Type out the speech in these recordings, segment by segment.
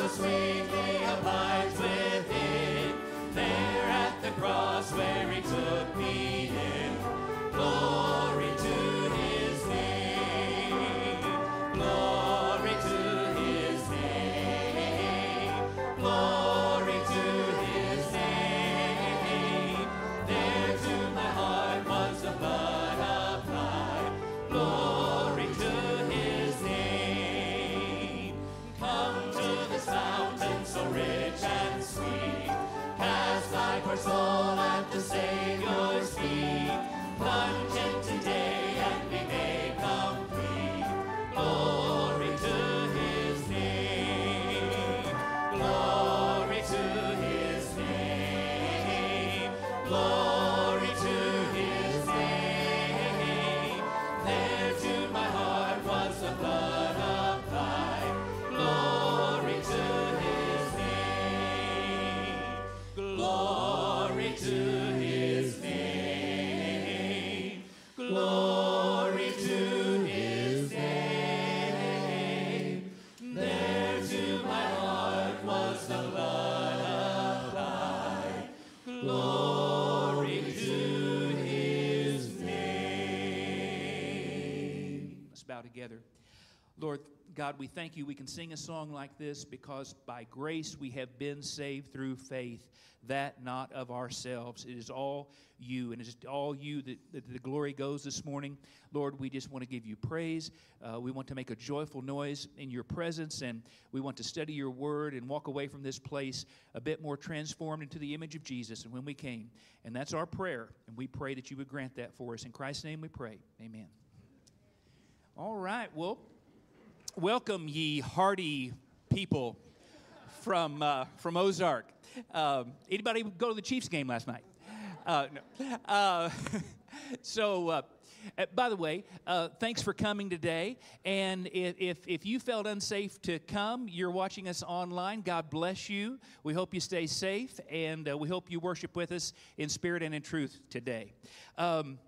so sweetly abides within. There at the cross where he took me we thank you. We can sing a song like this because by grace we have been saved through faith, that not of ourselves. It is all you, and it's all you that, that the glory goes this morning. Lord, we just want to give you praise. Uh, we want to make a joyful noise in your presence, and we want to study your word and walk away from this place a bit more transformed into the image of Jesus and when we came. And that's our prayer, and we pray that you would grant that for us. In Christ's name we pray. Amen. All right, well, welcome ye hardy people from uh, from Ozark. Um, anybody go to the Chiefs game last night? Uh, no. Uh, so. Uh, uh, by the way, uh, thanks for coming today. And if, if, you felt unsafe to come, you're watching us online. God bless you. We hope you stay safe, and we hope you worship with us in spirit and in truth today. Um,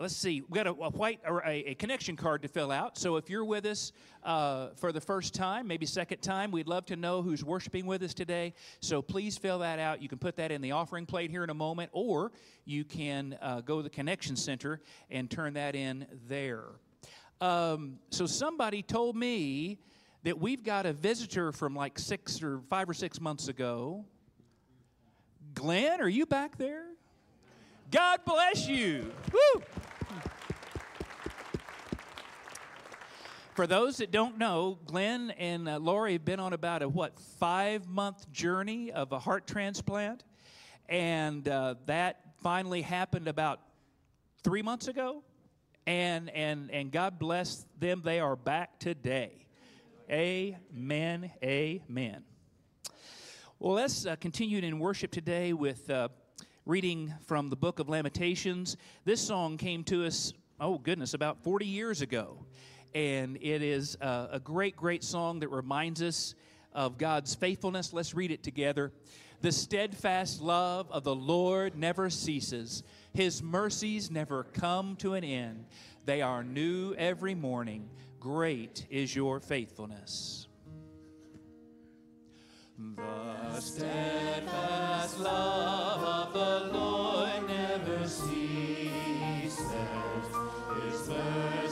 let's see, we got a, a white or a, a connection card to fill out. So if you're with us uh, for the first time, maybe second time, we'd love to know who's worshiping with us today. So please fill that out. You can put that in the offering plate here in a moment, or you can uh, go to the connection center and turn that in there. Um, so somebody told me that we've got a visitor from like six or five or six months ago. Glenn, are you back there? God bless you. Woo! For those that don't know, Glenn and uh, Lori have been on about a what five month journey of a heart transplant, and uh, that finally happened about three months ago, and and and God bless them. They are back today. Amen. Amen. Well, let's uh, continue in worship today with uh, reading from the book of Lamentations. This song came to us, oh goodness, about 40 years ago. And it is uh, a great, great song that reminds us of God's faithfulness. Let's read it together. The steadfast love of the Lord never ceases, His mercies never come to an end. They are new every morning. Great is your faithfulness. The steadfast love of the Lord never ceases. His mercies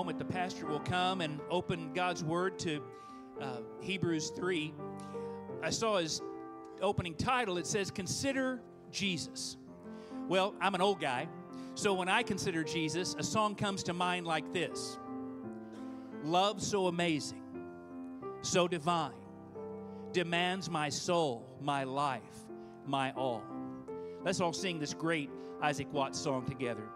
moment, the pastor will come and open God's word to uh, Hebrews 3. I saw his opening title. It says, Consider Jesus. Well, I'm an old guy, so when I consider Jesus, a song comes to mind like this Love so amazing, so divine, demands my soul, my life, my all. Let's all sing this great Isaac Watts song together.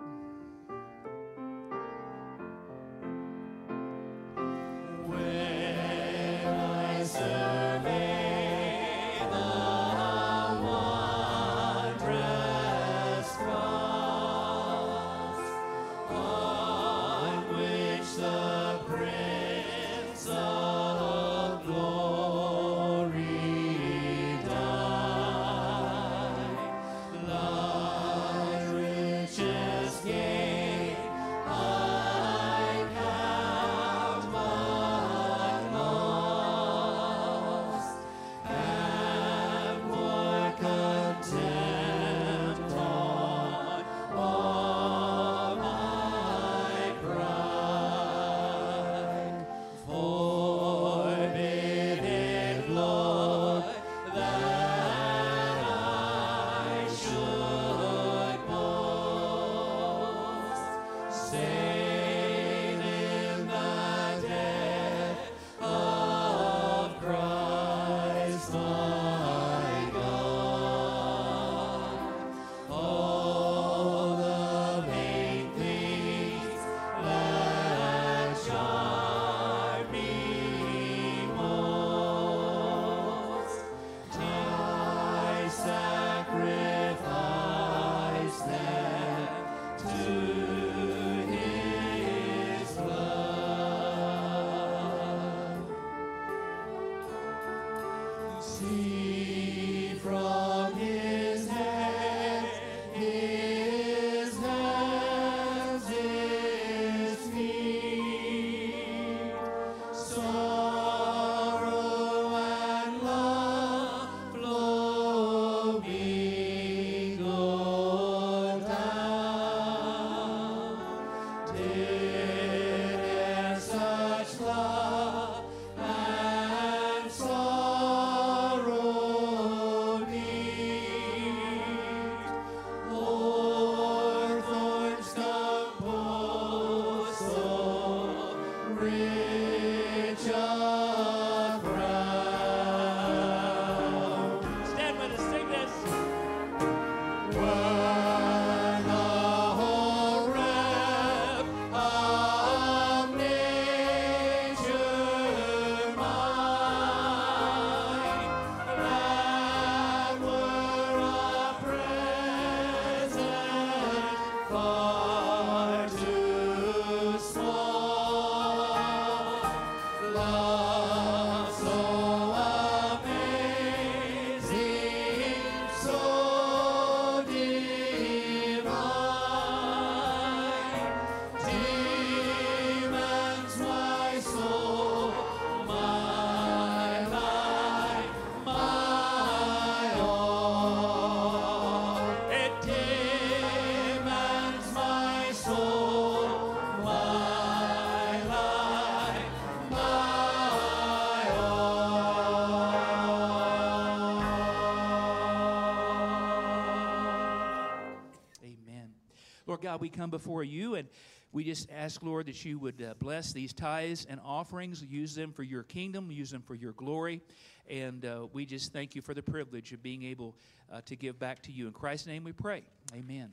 God, we come before you and we just ask, Lord, that you would uh, bless these tithes and offerings, use them for your kingdom, use them for your glory. And uh, we just thank you for the privilege of being able uh, to give back to you. In Christ's name we pray. Amen.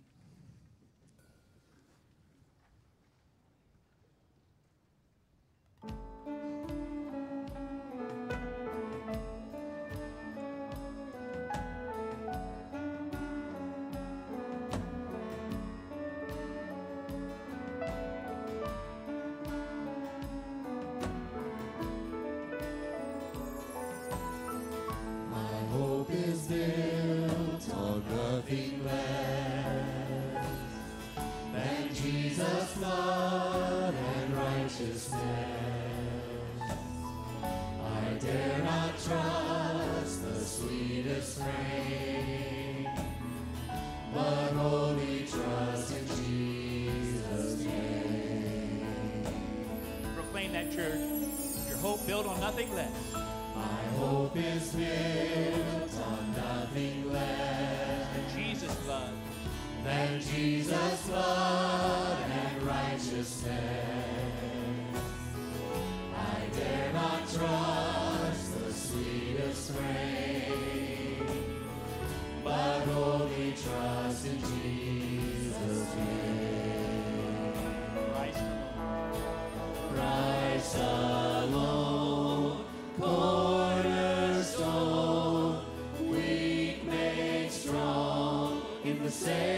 trust in Jesus' name. Christ alone. Cornerstone. Weak made strong in the same.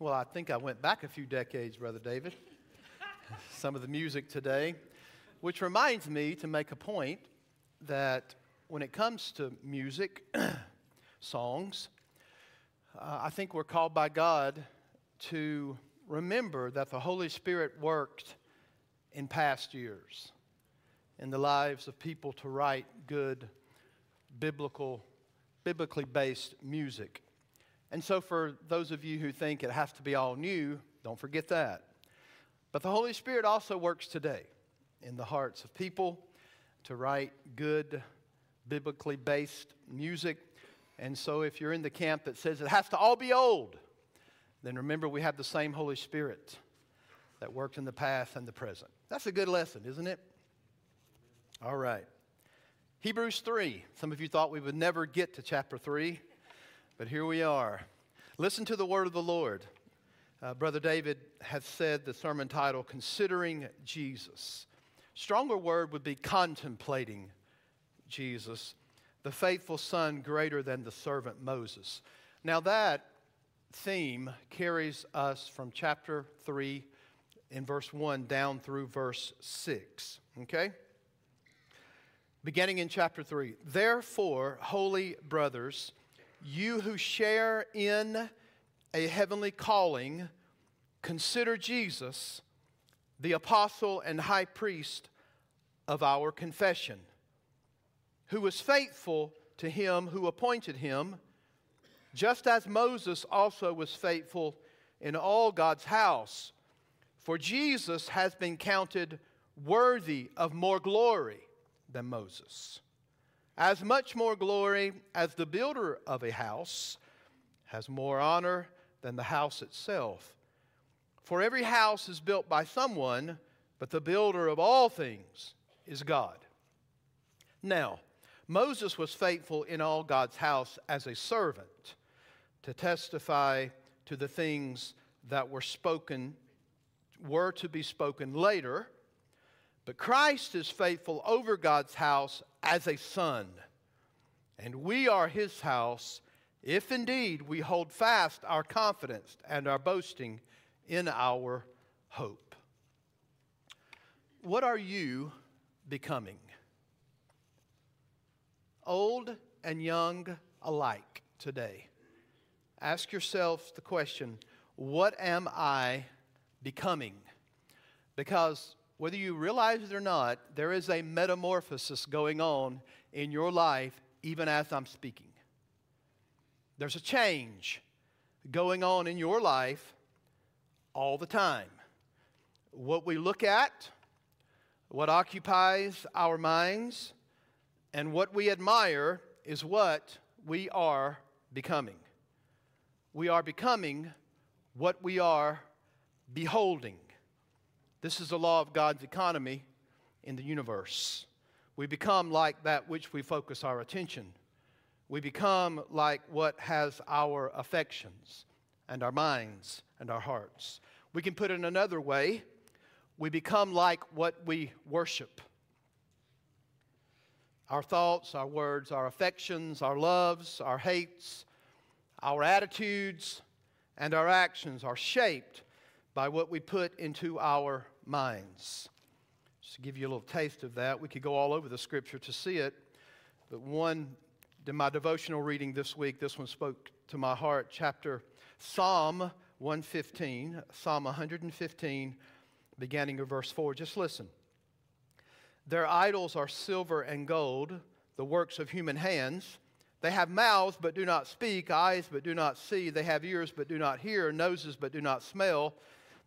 Well, I think I went back a few decades, Brother David. Some of the music today, which reminds me to make a point that when it comes to music, songs, uh, I think we're called by God to remember that the Holy Spirit worked in past years in the lives of people to write good biblical biblically based music. And so, for those of you who think it has to be all new, don't forget that. But the Holy Spirit also works today in the hearts of people to write good, biblically based music. And so, if you're in the camp that says it has to all be old, then remember we have the same Holy Spirit that worked in the past and the present. That's a good lesson, isn't it? All right. Hebrews 3. Some of you thought we would never get to chapter 3. But here we are. Listen to the word of the Lord. Uh, Brother David has said the sermon title, Considering Jesus. Stronger word would be contemplating Jesus, the faithful son greater than the servant Moses. Now, that theme carries us from chapter 3 in verse 1 down through verse 6. Okay? Beginning in chapter 3. Therefore, holy brothers, you who share in a heavenly calling, consider Jesus, the apostle and high priest of our confession, who was faithful to him who appointed him, just as Moses also was faithful in all God's house. For Jesus has been counted worthy of more glory than Moses as much more glory as the builder of a house has more honor than the house itself. For every house is built by someone, but the builder of all things is God. Now, Moses was faithful in all God's house as a servant to testify to the things that were spoken, were to be spoken later but Christ is faithful over God's house as a son. And we are his house if indeed we hold fast our confidence and our boasting in our hope. What are you becoming? Old and young alike today. Ask yourself the question what am I becoming? Because whether you realize it or not, there is a metamorphosis going on in your life even as I'm speaking. There's a change going on in your life all the time. What we look at, what occupies our minds, and what we admire is what we are becoming. We are becoming what we are beholding. This is the law of God's economy in the universe. We become like that which we focus our attention. We become like what has our affections and our minds and our hearts. We can put it another way we become like what we worship. Our thoughts, our words, our affections, our loves, our hates, our attitudes, and our actions are shaped by what we put into our minds. Just to give you a little taste of that, we could go all over the scripture to see it, but one in my devotional reading this week, this one spoke to my heart. Chapter Psalm 115, Psalm 115, beginning of verse 4. Just listen. Their idols are silver and gold, the works of human hands. They have mouths but do not speak, eyes but do not see. They have ears but do not hear, noses but do not smell.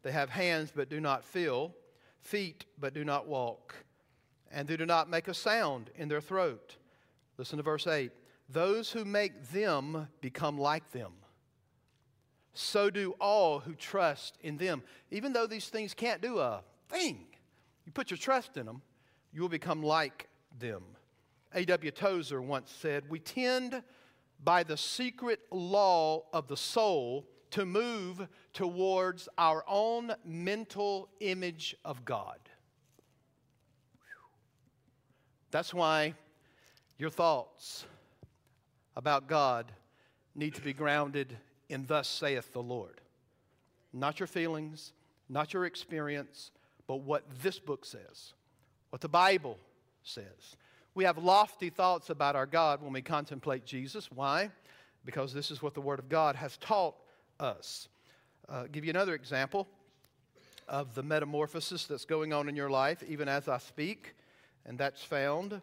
They have hands but do not feel, feet but do not walk, and they do not make a sound in their throat. Listen to verse 8 those who make them become like them. So do all who trust in them. Even though these things can't do a thing, you put your trust in them, you will become like them. A.W. Tozer once said, We tend by the secret law of the soul to move towards our own mental image of God. That's why your thoughts, about God need to be grounded in thus saith the Lord. Not your feelings, not your experience, but what this book says, what the Bible says. We have lofty thoughts about our God when we contemplate Jesus. Why? Because this is what the Word of God has taught us. Uh, give you another example of the metamorphosis that's going on in your life, even as I speak, and that's found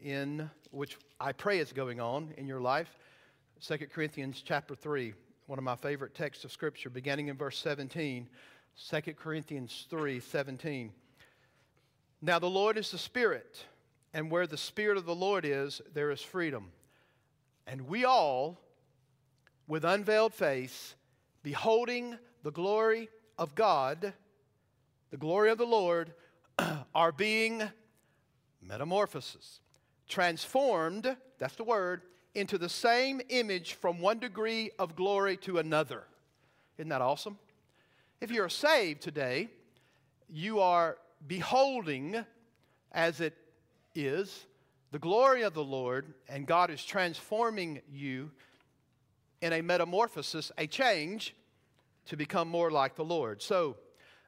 in which I pray is going on in your life. 2 Corinthians chapter 3, one of my favorite texts of Scripture, beginning in verse 17. 2 Corinthians 3 17. Now the Lord is the Spirit, and where the Spirit of the Lord is, there is freedom. And we all, with unveiled face, beholding the glory of God, the glory of the Lord, are being metamorphosis transformed, that's the word, into the same image from one degree of glory to another. Isn't that awesome? If you're saved today, you are beholding, as it is, the glory of the Lord, and God is transforming you in a metamorphosis, a change to become more like the Lord. So,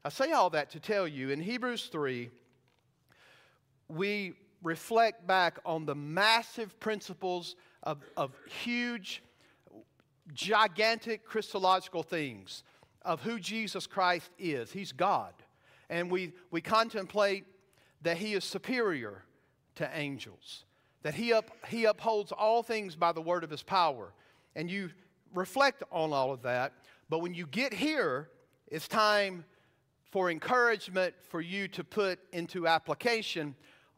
I say all that to tell you in Hebrews 3, we reflect back on the massive principles of, of huge, gigantic Christological things of who Jesus Christ is. He's God. And we, we contemplate that He is superior to angels, that he, up, he upholds all things by the word of His power. And you reflect on all of that. But when you get here, it's time for encouragement for you to put into application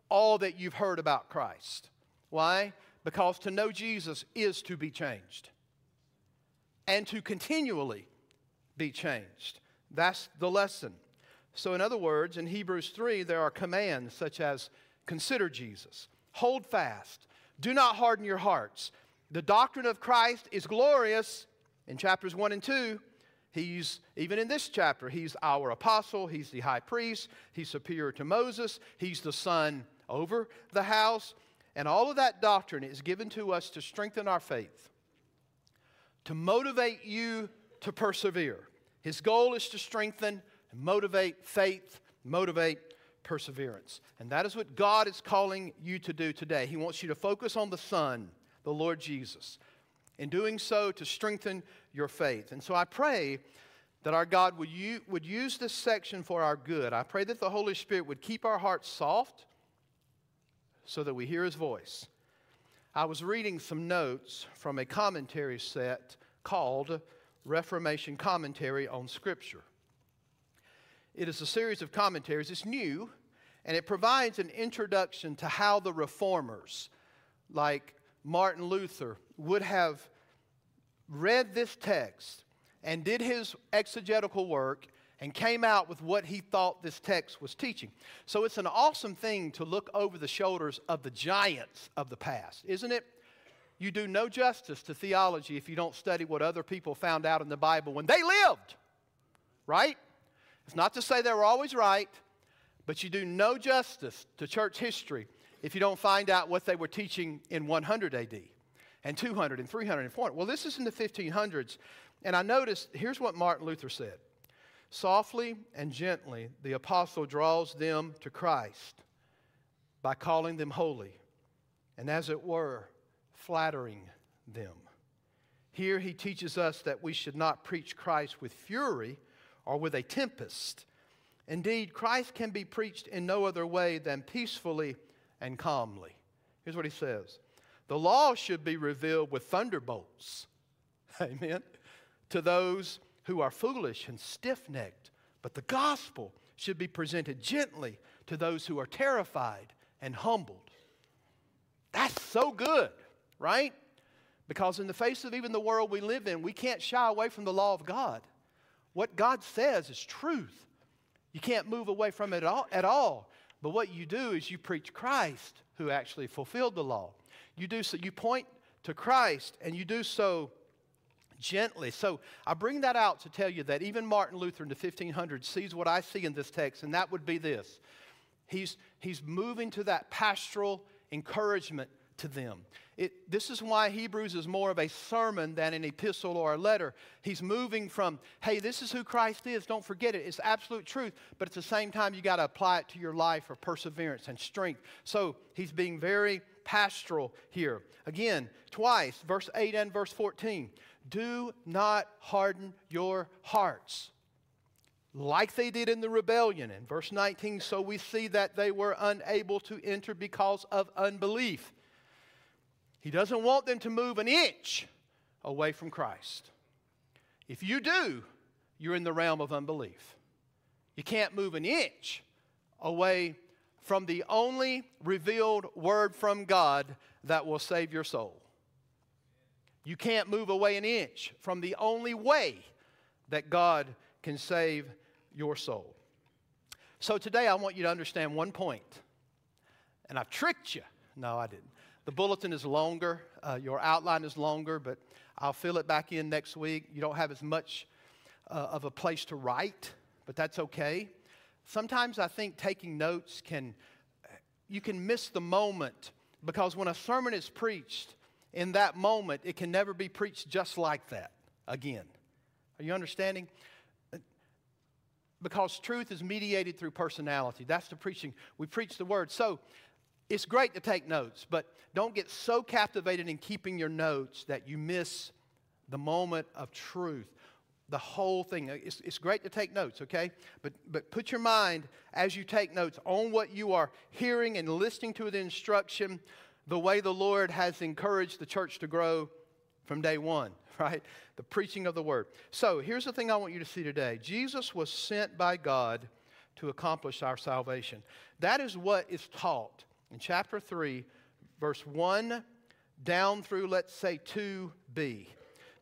all that you've heard about Christ. Why? Because to know Jesus is to be changed and to continually be changed. That's the lesson. So, in other words, in Hebrews 3, there are commands such as consider Jesus, hold fast, do not harden your hearts. The doctrine of Christ is glorious in chapters 1 and 2. He's, even in this chapter, he's our apostle, he's the high priest, he's superior to Moses, he's the son over the house. And all of that doctrine is given to us to strengthen our faith, to motivate you to persevere. His goal is to strengthen and motivate faith, motivate perseverance. And that is what God is calling you to do today. He wants you to focus on the Son, the Lord Jesus. In doing so, to strengthen your faith. And so I pray that our God would, would use this section for our good. I pray that the Holy Spirit would keep our hearts soft so that we hear his voice. I was reading some notes from a commentary set called Reformation Commentary on Scripture. It is a series of commentaries. It's new, And it provides an introduction to how the reformers, like Martin Luther, would have read this text and did his exegetical work and came out with what he thought this text was teaching. So it's an awesome thing to look over the shoulders of the giants of the past, isn't it? You do no justice to theology if you don't study what other people found out in the Bible when they lived, right? It's not to say they were always right, but you do no justice to church history if you don't find out what they were teaching in 100 AD and 200 and 300 and 400. Well, this is in the 1500s, and I noticed here's what Martin Luther said Softly and gently, the apostle draws them to Christ by calling them holy, and as it were, flattering them. Here he teaches us that we should not preach Christ with fury or with a tempest. Indeed, Christ can be preached in no other way than peacefully and calmly. Here's what he says The law should be revealed with thunderbolts. Amen. To those who are foolish and stiff necked, but the gospel should be presented gently to those who are terrified and humbled. That's so good, right? Because in the face of even the world we live in, we can't shy away from the law of God. What God says is truth. You can't move away from it at all. At all. But what you do is you preach Christ who actually fulfilled the law. You do so you point to Christ and you do so gently. So I bring that out to tell you that even Martin Luther in the 1500s sees what I see in this text, and that would be this. He's, he's moving to that pastoral encouragement to them. It, this is why Hebrews is more of a sermon than an epistle or a letter. He's moving from, hey, this is who Christ is. Don't forget it. It's absolute truth. But at the same time, you got to apply it to your life for perseverance and strength. So he's being very pastoral here. Again, twice, verse 8 and verse 14. Do not harden your hearts like they did in the rebellion. In verse 19, so we see that they were unable to enter because of unbelief. He doesn't want them to move an inch away from Christ. If you do, you're in the realm of unbelief. You can't move an inch away from the only revealed word from God that will save your soul. You can't move away an inch from the only way that God can save your soul. So today I want you to understand one point. And I've tricked you. No, I didn't. The bulletin is longer, uh, your outline is longer, but I'll fill it back in next week. You don't have as much uh, of a place to write, but that's okay. Sometimes I think taking notes can, you can miss the moment because when a sermon is preached, in that moment, it can never be preached just like that again. Are you understanding? Because truth is mediated through personality. That's the preaching. We preach the word. So it's great to take notes, but don't get so captivated in keeping your notes that you miss the moment of truth. The whole thing. It's, it's great to take notes, okay? But, but put your mind as you take notes on what you are hearing and listening to the instruction, the way the Lord has encouraged the church to grow from day one, right? The preaching of the word. So here's the thing I want you to see today Jesus was sent by God to accomplish our salvation. That is what is taught in chapter 3, verse 1 down through, let's say, 2b.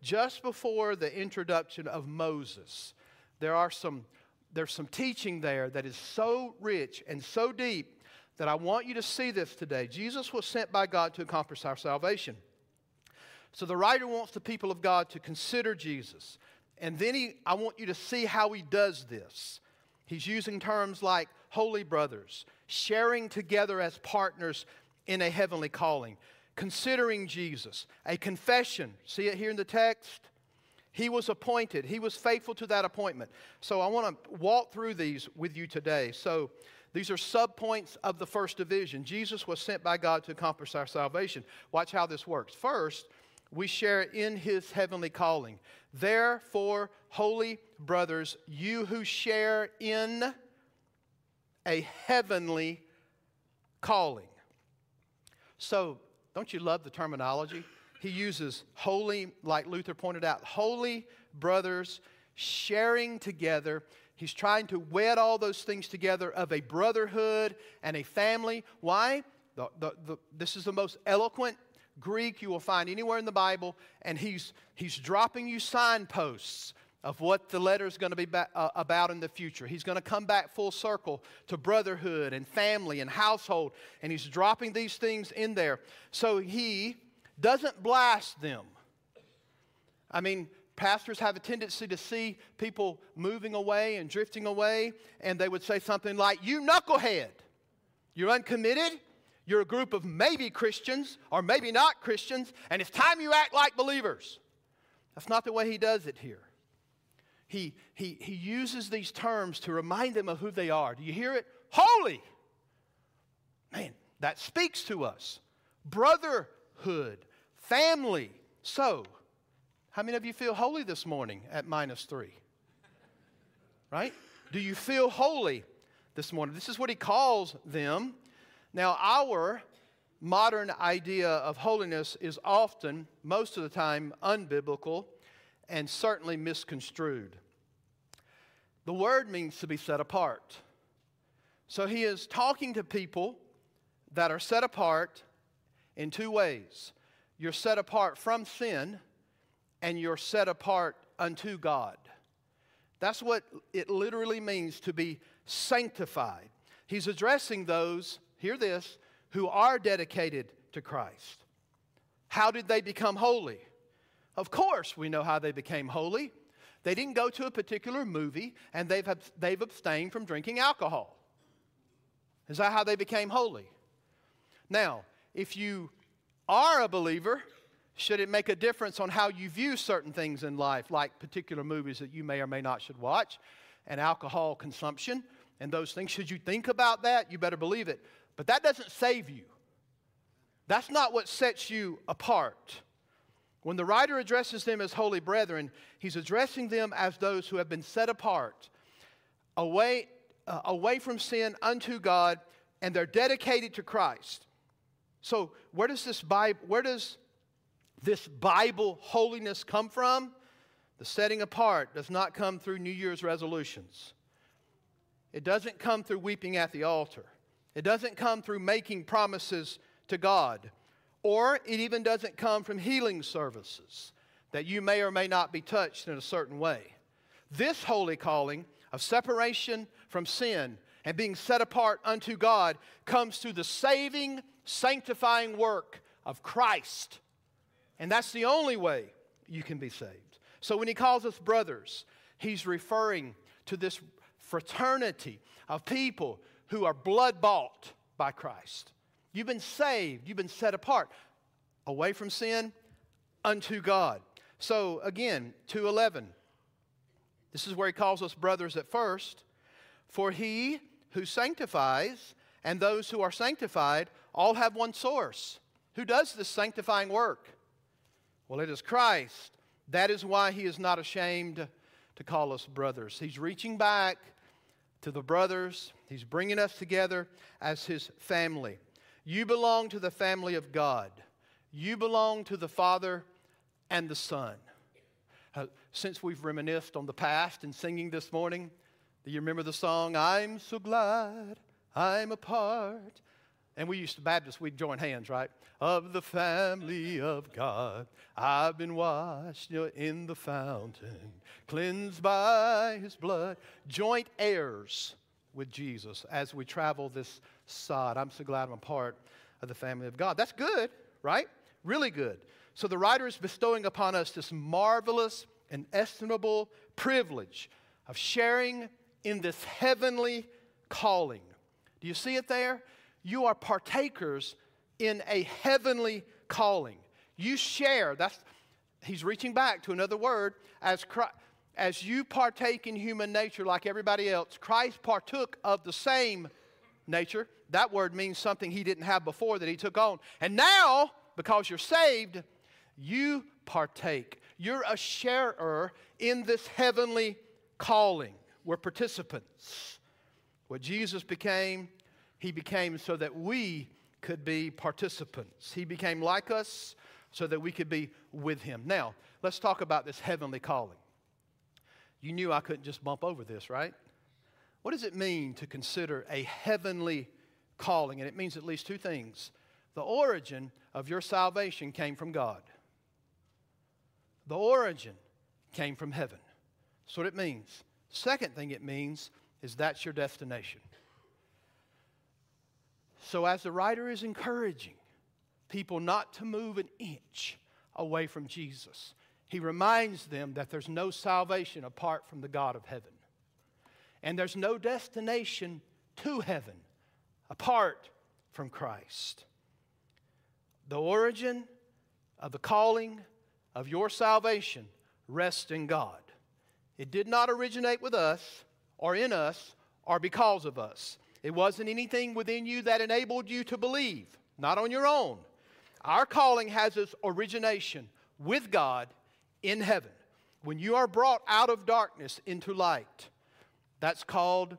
Just before the introduction of Moses, there are some, there's some teaching there that is so rich and so deep that I want you to see this today. Jesus was sent by God to accomplish our salvation. So the writer wants the people of God to consider Jesus. And then he, I want you to see how he does this. He's using terms like holy brothers, sharing together as partners in a heavenly calling, considering Jesus, a confession. See it here in the text? He was appointed, he was faithful to that appointment. So I want to walk through these with you today. So these are subpoints of the first division. Jesus was sent by God to accomplish our salvation. Watch how this works. First, we share in his heavenly calling. Therefore, holy brothers, you who share in a heavenly calling. So, don't you love the terminology? He uses holy, like Luther pointed out, holy brothers sharing together. He's trying to wed all those things together of a brotherhood and a family. Why? The, the, the, this is the most eloquent Greek you will find anywhere in the Bible, and he's, he's dropping you signposts of what the letter is going to be uh, about in the future. He's going to come back full circle to brotherhood and family and household, and he's dropping these things in there. So he doesn't blast them. I mean, pastors have a tendency to see people moving away and drifting away, and they would say something like, You knucklehead, you're uncommitted, you're a group of maybe Christians or maybe not Christians, and it's time you act like believers. That's not the way he does it here. He, he, he uses these terms to remind them of who they are. Do you hear it? Holy. Man, that speaks to us. Brotherhood, family. So, how many of you feel holy this morning at minus three? Right? Do you feel holy this morning? This is what he calls them. Now, our modern idea of holiness is often, most of the time, unbiblical and certainly misconstrued. The word means to be set apart. So he is talking to people that are set apart in two ways you're set apart from sin, and you're set apart unto God. That's what it literally means to be sanctified. He's addressing those, hear this, who are dedicated to Christ. How did they become holy? Of course, we know how they became holy. They didn't go to a particular movie and they've, they've abstained from drinking alcohol. Is that how they became holy? Now, if you are a believer, should it make a difference on how you view certain things in life, like particular movies that you may or may not should watch, and alcohol consumption and those things? Should you think about that? You better believe it. But that doesn't save you. That's not what sets you apart. When the writer addresses them as holy brethren, he's addressing them as those who have been set apart, away, uh, away from sin unto God, and they're dedicated to Christ. So, where does this Bible, where does this Bible holiness come from? The setting apart does not come through New Year's resolutions. It doesn't come through weeping at the altar. It doesn't come through making promises to God. Or it even doesn't come from healing services that you may or may not be touched in a certain way. This holy calling of separation from sin and being set apart unto God comes through the saving, sanctifying work of Christ. And that's the only way you can be saved. So when he calls us brothers, he's referring to this fraternity of people who are blood bought by Christ. You've been saved, you've been set apart away from sin unto God. So again, 211. This is where he calls us brothers at first. For he who sanctifies and those who are sanctified all have one source. Who does this sanctifying work? Well, it is Christ. That is why he is not ashamed to call us brothers. He's reaching back to the brothers, he's bringing us together as his family. You belong to the family of God. You belong to the Father and the Son. Uh, since we've reminisced on the past and singing this morning, do you remember the song, I'm so glad I'm a part? And we used to Baptists, we'd join hands, right? Of the family of God, I've been washed in the fountain, cleansed by his blood, joint heirs with Jesus as we travel this sod. I'm so glad I'm a part of the family of God. That's good, right? Really good. So the writer is bestowing upon us this marvelous and estimable privilege of sharing in this heavenly calling. Do you see it there? You are partakers in a heavenly calling. You share, that's he's reaching back to another word as Christ, as you partake in human nature like everybody else, Christ partook of the same nature. That word means something he didn't have before that he took on. And now, because you're saved, you partake. You're a sharer in this heavenly calling. We're participants. What Jesus became, he became so that we could be participants. He became like us so that we could be with him. Now, let's talk about this heavenly calling. You knew I couldn't just bump over this, right? What does it mean to consider a heavenly calling? And it means at least two things. The origin of your salvation came from God, the origin came from heaven. That's what it means. Second thing it means is that's your destination. So, as the writer is encouraging people not to move an inch away from Jesus, he reminds them that there's no salvation apart from the God of heaven. And there's no destination to heaven apart from Christ. The origin of the calling of your salvation rests in God. It did not originate with us or in us or because of us. It wasn't anything within you that enabled you to believe, not on your own. Our calling has its origination with God in heaven. When you are brought out of darkness into light, that's called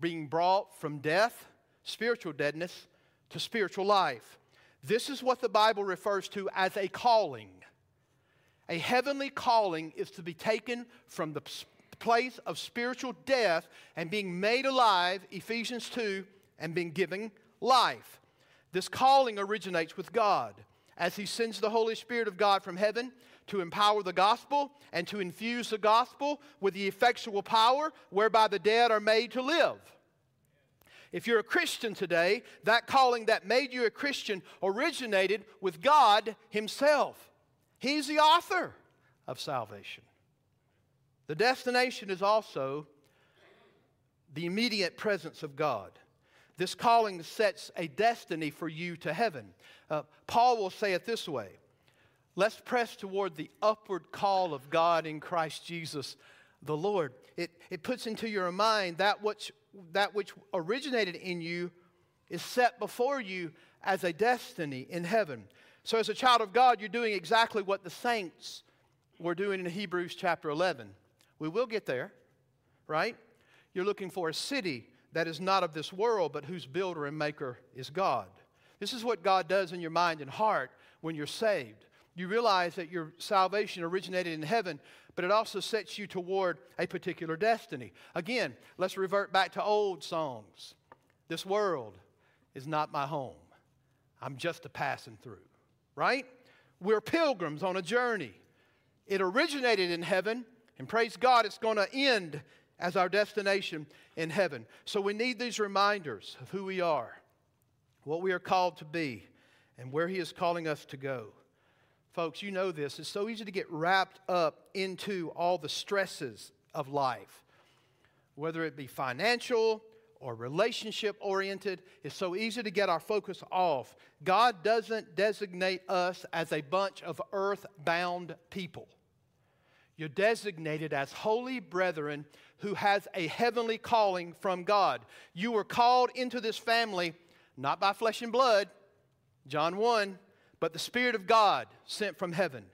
being brought from death, spiritual deadness, to spiritual life. This is what the Bible refers to as a calling. A heavenly calling is to be taken from the place of spiritual death and being made alive, Ephesians 2, and being given life. This calling originates with God as He sends the Holy Spirit of God from heaven to empower the gospel and to infuse the gospel with the effectual power whereby the dead are made to live. If you're a Christian today, that calling that made you a Christian originated with God Himself. He's the author of salvation. The destination is also the immediate presence of God. This calling sets a destiny for you to heaven. Uh, Paul will say it this way Let's press toward the upward call of God in Christ Jesus the Lord. It, it puts into your mind that which, that which originated in you is set before you as a destiny in heaven. So, as a child of God, you're doing exactly what the saints were doing in Hebrews chapter 11. We will get there, right? You're looking for a city that is not of this world, but whose builder and maker is God. This is what God does in your mind and heart when you're saved. You realize that your salvation originated in heaven, but it also sets you toward a particular destiny. Again, let's revert back to old songs. This world is not my home. I'm just a passing through, right? We're pilgrims on a journey. It originated in heaven, and praise God, it's going to end as our destination in heaven. So we need these reminders of who we are, what we are called to be, and where He is calling us to go. Folks, you know this. It's so easy to get wrapped up into all the stresses of life, whether it be financial or relationship oriented. It's so easy to get our focus off. God doesn't designate us as a bunch of earth bound people. You're designated as holy brethren who has a heavenly calling from God. You were called into this family not by flesh and blood, John 1, but the Spirit of God sent from heaven.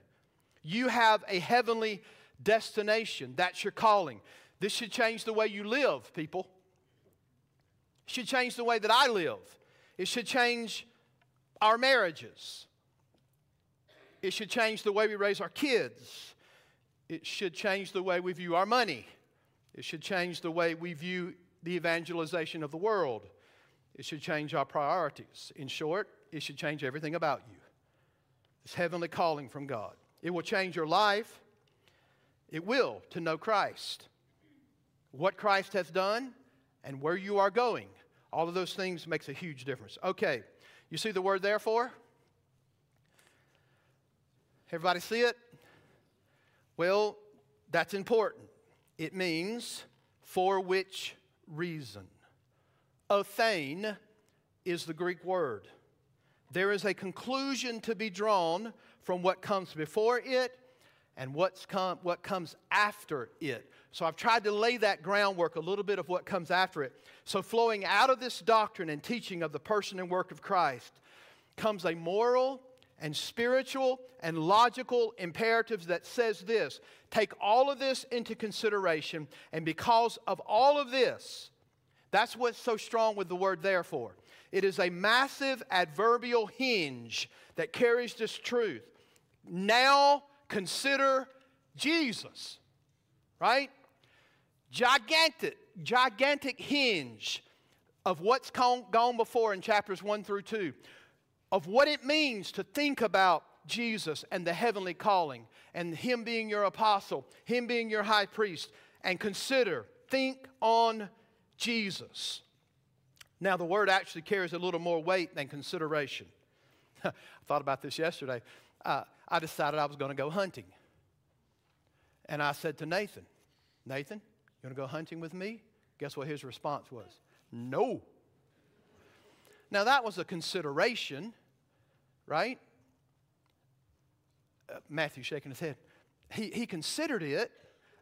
You have a heavenly destination. That's your calling. This should change the way you live, people. It should change the way that I live. It should change our marriages. It should change the way we raise our kids. It should change the way we view our money. It should change the way we view the evangelization of the world. It should change our priorities. In short, it should change everything about you. It's heavenly calling from God. It will change your life. It will to know Christ. What Christ has done and where you are going. All of those things makes a huge difference. Okay, you see the word therefore? Everybody see it? Well, that's important. It means for which reason. Hothen is the Greek word. There is a conclusion to be drawn from what comes before it and what's come, what comes after it. So I've tried to lay that groundwork, a little bit of what comes after it. So, flowing out of this doctrine and teaching of the person and work of Christ comes a moral and spiritual and logical imperatives that says this take all of this into consideration and because of all of this that's what's so strong with the word therefore it is a massive adverbial hinge that carries this truth now consider jesus right gigantic gigantic hinge of what's gone, before in chapters 1 through 2, of what it means to think about Jesus and the heavenly calling, and Him being your apostle, Him being your high priest, and consider, think on Jesus. Now, the word actually carries a little more weight than consideration. I thought about this yesterday. Uh, I decided I was going to go hunting. And I said to Nathan, Nathan, you want to go hunting with me? Guess what his response was? No. Now, that was a consideration, right? Uh, Matthew shaking his head. He, he considered it.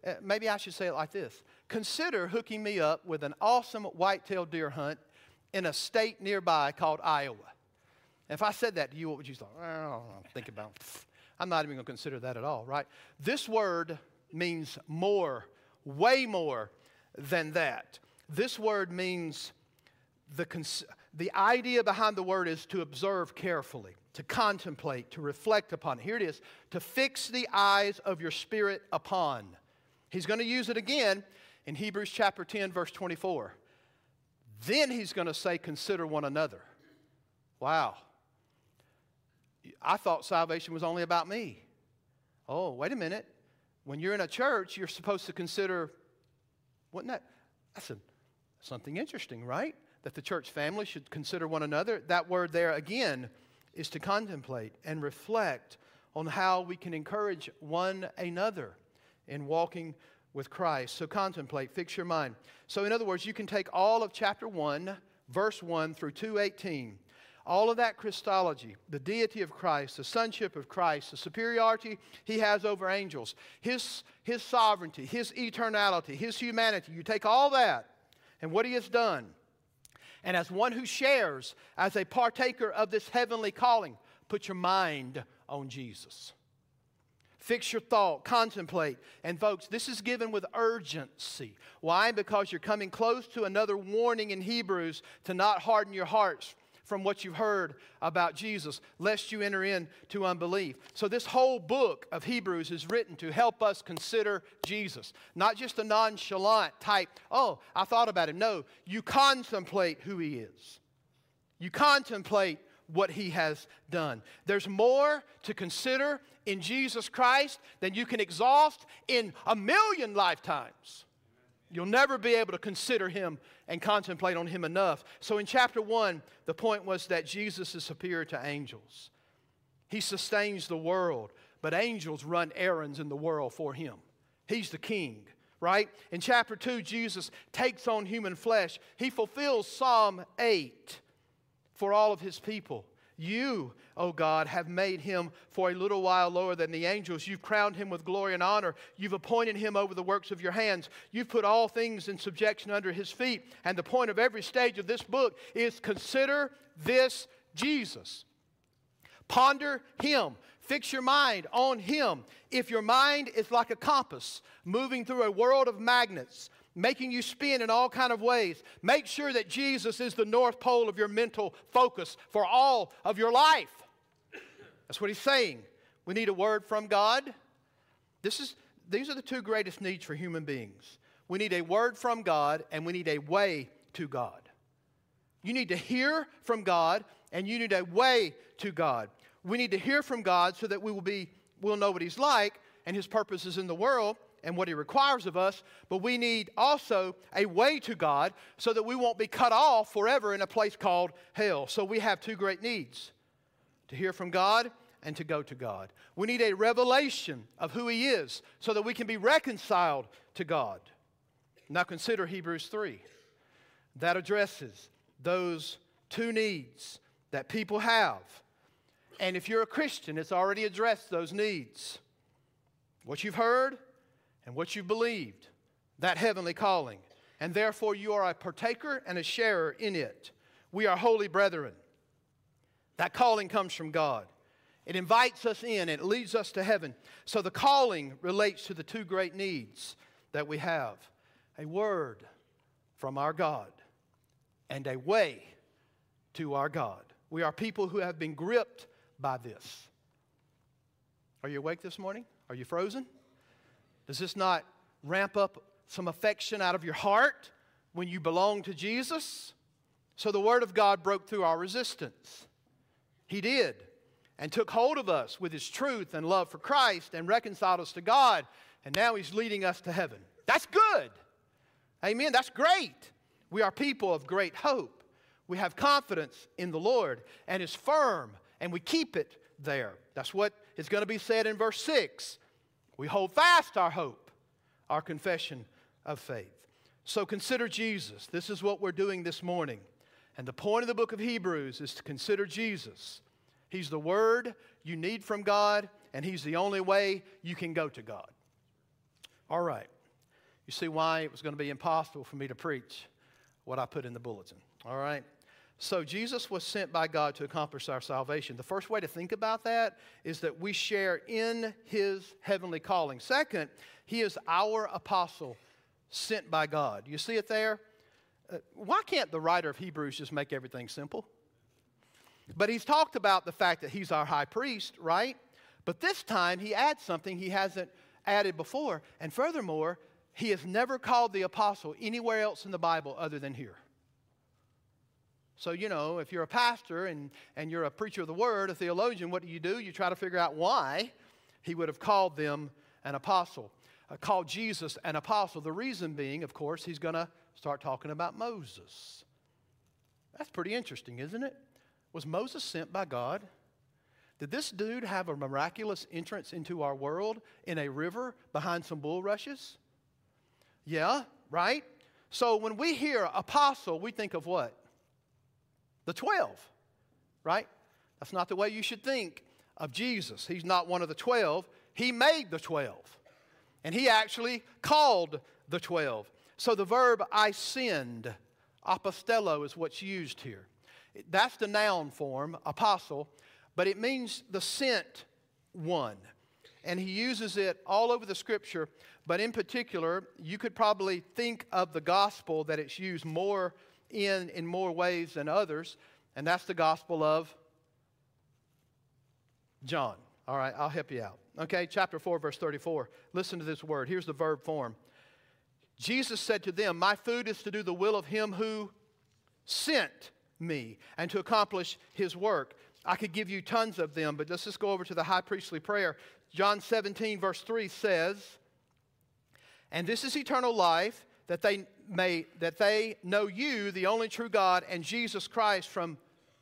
Uh, maybe I should say it like this Consider hooking me up with an awesome white-tailed deer hunt in a state nearby called Iowa. And If I said that to you, what would you think? Well, think about it. I'm not even going to consider that at all, right? This word means more, way more than that. This word means the, cons- the idea behind the word is to observe carefully, to contemplate, to reflect upon. Here it is to fix the eyes of your spirit upon. He's going to use it again in Hebrews chapter 10, verse 24. Then he's going to say, Consider one another. Wow. I thought salvation was only about me. Oh, wait a minute. When you're in a church, you're supposed to consider, wasn't that? That's a, something interesting, right? That the church family should consider one another. That word there again is to contemplate and reflect on how we can encourage one another in walking with Christ. So contemplate, fix your mind. So, in other words, you can take all of chapter 1, verse 1 through 218 all of that Christology, the deity of Christ, the sonship of Christ, the superiority he has over angels, his, his sovereignty, his eternality, his humanity. You take all that and what he has done, and as one who shares, as a partaker of this heavenly calling, put your mind on Jesus. Fix your thought, contemplate. And, folks, this is given with urgency. Why? Because you're coming close to another warning in Hebrews to not harden your hearts from what you've heard about Jesus, lest you enter into unbelief. So, this whole book of Hebrews is written to help us consider Jesus, not just a nonchalant type, oh, I thought about him. No, you contemplate who he is, you contemplate what he has done. There's more to consider in Jesus Christ than you can exhaust in a million lifetimes. You'll never be able to consider him and contemplate on him enough. So in chapter 1, the point was that Jesus is superior to angels. He sustains the world, but angels run errands in the world for him. He's the king, right? In chapter 2, Jesus takes on human flesh. He fulfills Psalm 8 for all of his people. You, O God, have made him for a little while lower than the angels. You've crowned him with glory and honor. You've appointed him over the works of your hands. You've put all things in subjection under his feet. And the point of every stage of this book is consider this Jesus. Ponder him. Fix your mind on him. If your mind is like a compass moving through a world of magnets, making you spin in all kind of ways. Make sure that Jesus is the north pole of your mental focus for all of your life. That's what he's saying. We need a word from God. This is, these are the two greatest needs for human beings. We need a word from God and we need a way to God. You need to hear from God and you need a way to God. We need to hear from God so that we will be we'll know what he's like and his purposes in the world and what He requires of us, but we need also a way to God so that we won't be cut off forever in a place called hell. So we have two great needs to hear from God and to go to God. We need a revelation of who He is so that we can be reconciled to God. Now consider Hebrews 3. That addresses those two needs that people have. And if you're a Christian, it's already addressed those needs. What you've heard, and what you believed, that heavenly calling. And therefore, you are a partaker and a sharer in it. We are holy brethren. That calling comes from God. It invites us in, it leads us to heaven. So the calling relates to the two great needs that we have a word from our God and a way to our God. We are people who have been gripped by this. Are you awake this morning? Are you frozen? Does this not ramp up some affection out of your heart when you belong to Jesus. So the Word of God broke through our resistance. He did, and took hold of us with His truth and love for Christ and reconciled us to God, and now He's leading us to heaven. That's good. Amen. That's great. We are people of great hope. We have confidence in the Lord, and it's firm, and we keep it there. That's what is going to be said in verse 6. We hold fast our hope, our confession of faith. So consider Jesus. This is what we're doing this morning. And the point of the book of Hebrews is to consider Jesus. He's the word you need from God, and He's the only way you can go to God. All right. You see why it was going to be impossible for me to preach what I put in the bulletin. All right. So Jesus was sent by God to accomplish our salvation. The first way to think about that is that we share in his heavenly calling. Second, he is our apostle sent by God. You see it there? Uh, why can't the writer of Hebrews just make everything simple? But he's talked about the fact that he's our high priest, right? But this time he adds something he hasn't added before. And furthermore, he has never called the apostle anywhere else in the Bible other than here. So, you know, if you're a pastor and, and you're a preacher of the word, a theologian, what do you do? You try to figure out why he would have called them an apostle, uh, called Jesus an apostle. The reason being, of course, he's going to start talking about Moses. That's pretty interesting, isn't it? Was Moses sent by God? Did this dude have a miraculous entrance into our world in a river behind some bulrushes? Yeah, right? So when we hear apostle, we think of what? The 12, right? That's not the way you should think of Jesus. He's not one of the 12, He made the 12. And He actually called the 12. So the verb I send, apostello, is what's used here. That's the noun form, apostle, but it means the sent one. And he uses it all over the scripture, but in particular, you could probably think of the gospel that it's used more in in more ways than others, and that's the gospel of John. All right, I'll help you out. Okay, chapter 4, verse 34. Listen to this word. Here's the verb form. Jesus said to them, My food is to do the will of him who sent me and to accomplish his work. I could give you tons of them, but let's just go over to the high priestly prayer. John 17, verse 3 says, And this is eternal life, that they may that they know you, the only true God, and Jesus Christ from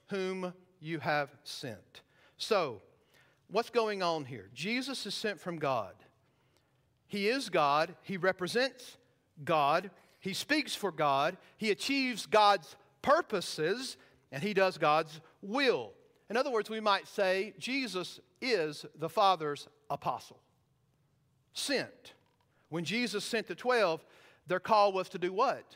whom you have sent. So, what's going on here? Jesus is sent from God. He is God, he represents God, he speaks for God, he achieves God's purposes, and he does God's will. In other words, we might say Jesus is the Father's apostle. Sent. When Jesus sent the 12, their call was to do what?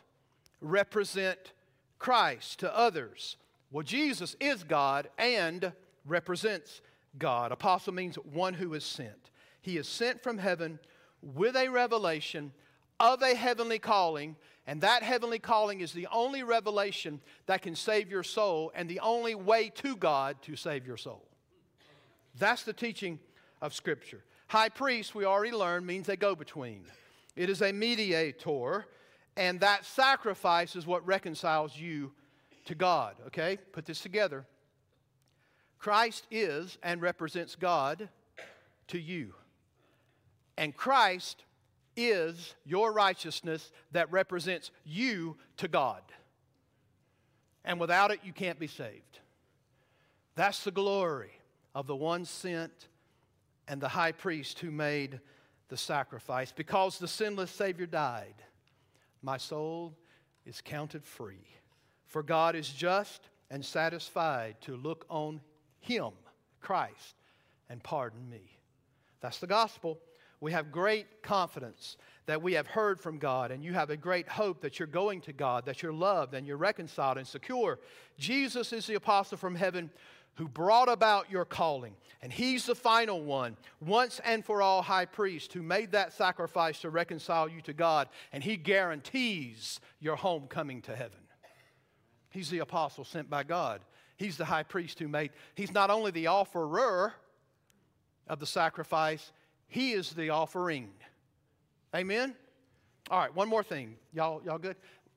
Represent Christ to others. Well, Jesus is God and represents God. Apostle means one who is sent. He is sent from heaven with a revelation of a heavenly calling, and that heavenly calling is the only revelation that can save your soul and the only way to God to save your soul. That's the teaching of Scripture. High priest, we already learned, means a go between. It is a mediator, and that sacrifice is what reconciles you to God. Okay? Put this together. Christ is and represents God to you. And Christ is your righteousness that represents you to God. And without it, you can't be saved. That's the glory of the one sent and the high priest who made the sacrifice. Because the sinless Savior died, my soul is counted free. For God is just and satisfied to look on Him, Christ, and pardon me. That's the gospel. We have great confidence that we have heard from God, and you have a great hope that you're going to God, that you're loved and you're reconciled and secure. Jesus is the apostle from heaven who brought about your calling. And he's the final one, once and for all high priest, who made that sacrifice to reconcile you to God. And he guarantees your homecoming to heaven. He's the apostle sent by God. He's the high priest who made, he's not only the offerer of the sacrifice, he is the offering. Amen? All right, one more thing. Y'all, y'all good?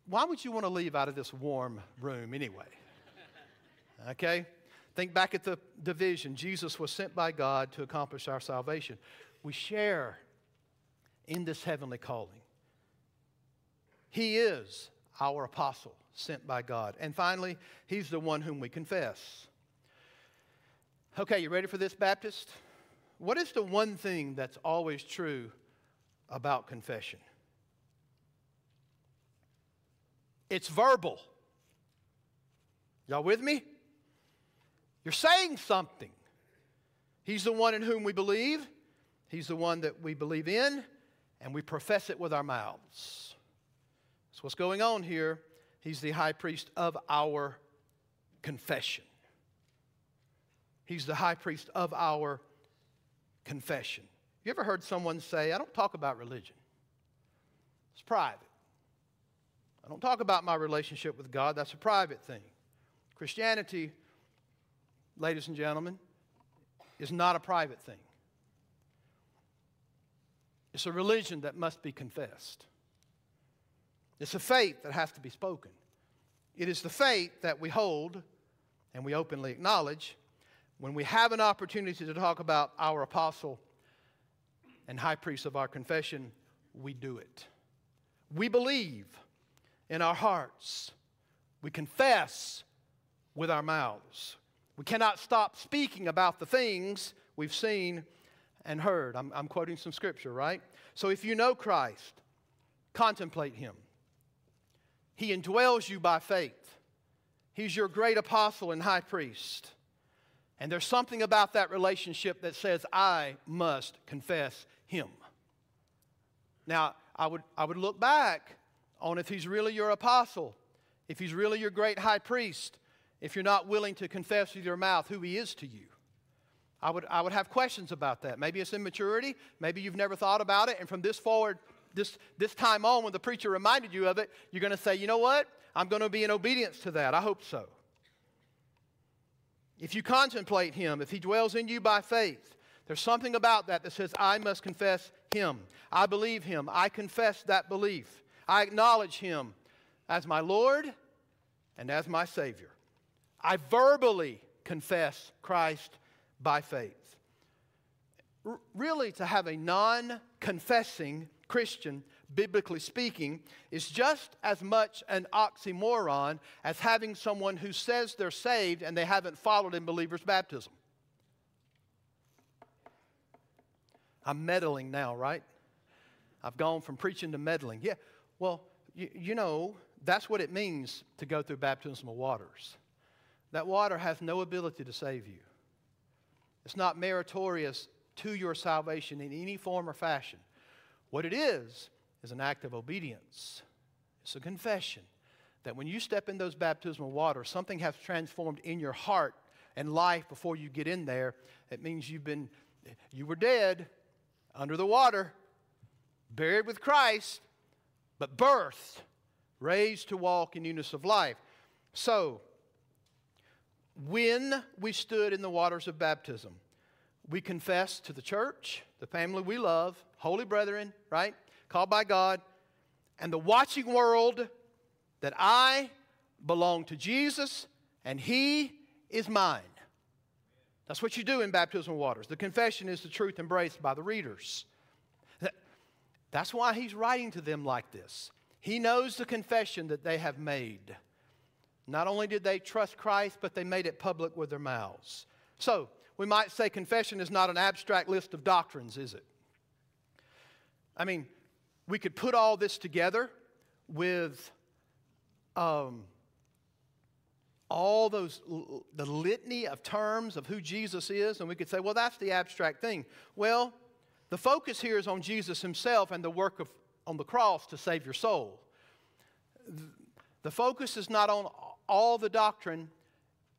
why would you want to leave out of this warm room anyway? Okay? Think back at the division. Jesus was sent by God to accomplish our salvation. We share in this heavenly calling. He is our apostle sent by God. And finally, he's the one whom we confess. Okay, you ready for this, Baptist? What is the one thing that's always true about confession? It's verbal. Y'all with me? You're saying something. He's the one in whom we believe, He's the one that we believe in, and we profess it with our mouths. That's what's going on here. He's the high priest of our confession. He's the high priest of our confession. You ever heard someone say, I don't talk about religion, it's private. I don't talk about my relationship with God, that's a private thing. Christianity, ladies and gentlemen, is not a private thing. It's a religion that must be confessed. It's a faith that has to be spoken. It is the faith that we hold and we openly acknowledge when we have an opportunity to talk about our apostle and high priest of our confession, we do it. We believe in our hearts. We confess with our mouths. We cannot stop speaking about the things we've seen and heard. I'm, I'm, quoting some scripture, right? So if you know Christ, contemplate him. He indwells you by faith. He's your great apostle and high priest. And there's something about that relationship that says, I must confess him. Now, I would, I would look back on if he's really your apostle, if he's really your great high priest, if you're not willing to confess with your mouth who he is to you. I would, I would have questions about that. Maybe it's immaturity. Maybe you've never thought about it. And from this forward, this, this time on, when the preacher reminded you of it, you're going to say, you know what? I'm going to be in obedience to that. I hope so. If you contemplate him, if he dwells in you by faith, there's something about that that says, I must confess him. I believe him. I confess that belief. I acknowledge him as my Lord and as my Savior. I verbally confess Christ by faith. R- really, to have a non confessing Christian, biblically speaking, is just as much an oxymoron as having someone who says they're saved and they haven't followed in believer's baptism. I'm meddling now, right? I've gone from preaching to meddling. Yeah, well, you, you know, that's what it means to go through baptismal waters. That water has no ability to save you. It's not meritorious to your salvation in any form or fashion. What it is, is an act of obedience. It's a confession that when you step in those baptismal waters, something has transformed in your heart and life before you get in there. It means you've been, you were dead under the water, buried with Christ, but birthed, raised to walk in newness of life. So, when we stood in the waters of baptism, we confessed to the church, the family we love, holy brethren, right? Called by God, and the watching world that I belong to Jesus and He is mine. That's what you do in baptismal waters. The confession is the truth embraced by the readers. That's why he's writing to them like this. He knows the confession that they have made. Not only did they trust Christ, but they made it public with their mouths. So, we might say confession is not an abstract list of doctrines, is it? I mean, we could put all this together with um, all those, the litany of terms of who Jesus is, and we could say, well, that's the abstract thing. Well, the focus here is on Jesus himself and the work of, on the cross to save your soul. The focus is not on all the doctrine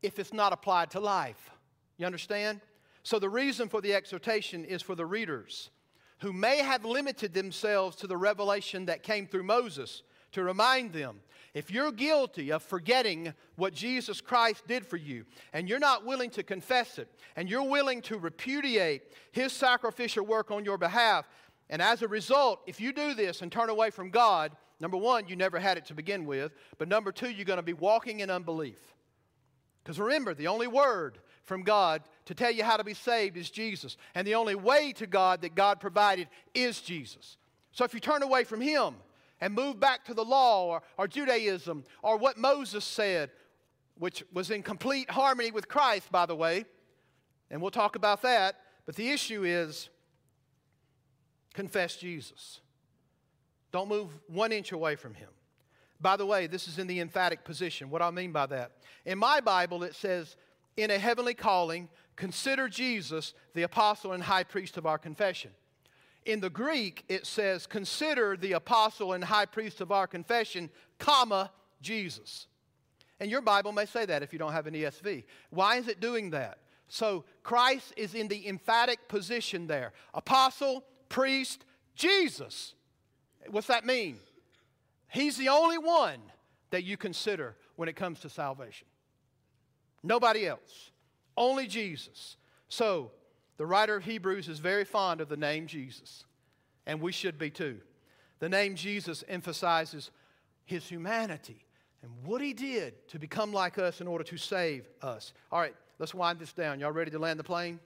if it's not applied to life. You understand? So the reason for the exhortation is for the readers who may have limited themselves to the revelation that came through Moses to remind them if you're guilty of forgetting what Jesus Christ did for you, and you're not willing to confess it, and you're willing to repudiate his sacrificial work on your behalf, and as a result, if you do this and turn away from God, Number one, you never had it to begin with. But number two, you're going to be walking in unbelief. Because remember, the only word from God to tell you how to be saved is Jesus. And the only way to God that God provided is Jesus. So if you turn away from Him and move back to the law or, or Judaism or what Moses said, which was in complete harmony with Christ, by the way, and we'll talk about that. But the issue is confess Jesus. Don't move one inch away from Him. By the way, this is in the emphatic position. What do I mean by that? In my Bible, it says, in a heavenly calling, consider Jesus the apostle and high priest of our confession. In the Greek, it says, consider the apostle and high priest of our confession, comma, Jesus. And your Bible may say that if you don't have an ESV. Why is it doing that? So Christ is in the emphatic position there apostle, priest, Jesus. What's that mean? He's the only one that you consider when it comes to salvation. Nobody else. Only Jesus. So, the writer of Hebrews is very fond of the name Jesus, and we should be too. The name Jesus emphasizes his humanity and what he did to become like us in order to save us. All right, let's wind this down. Y'all ready to land the plane?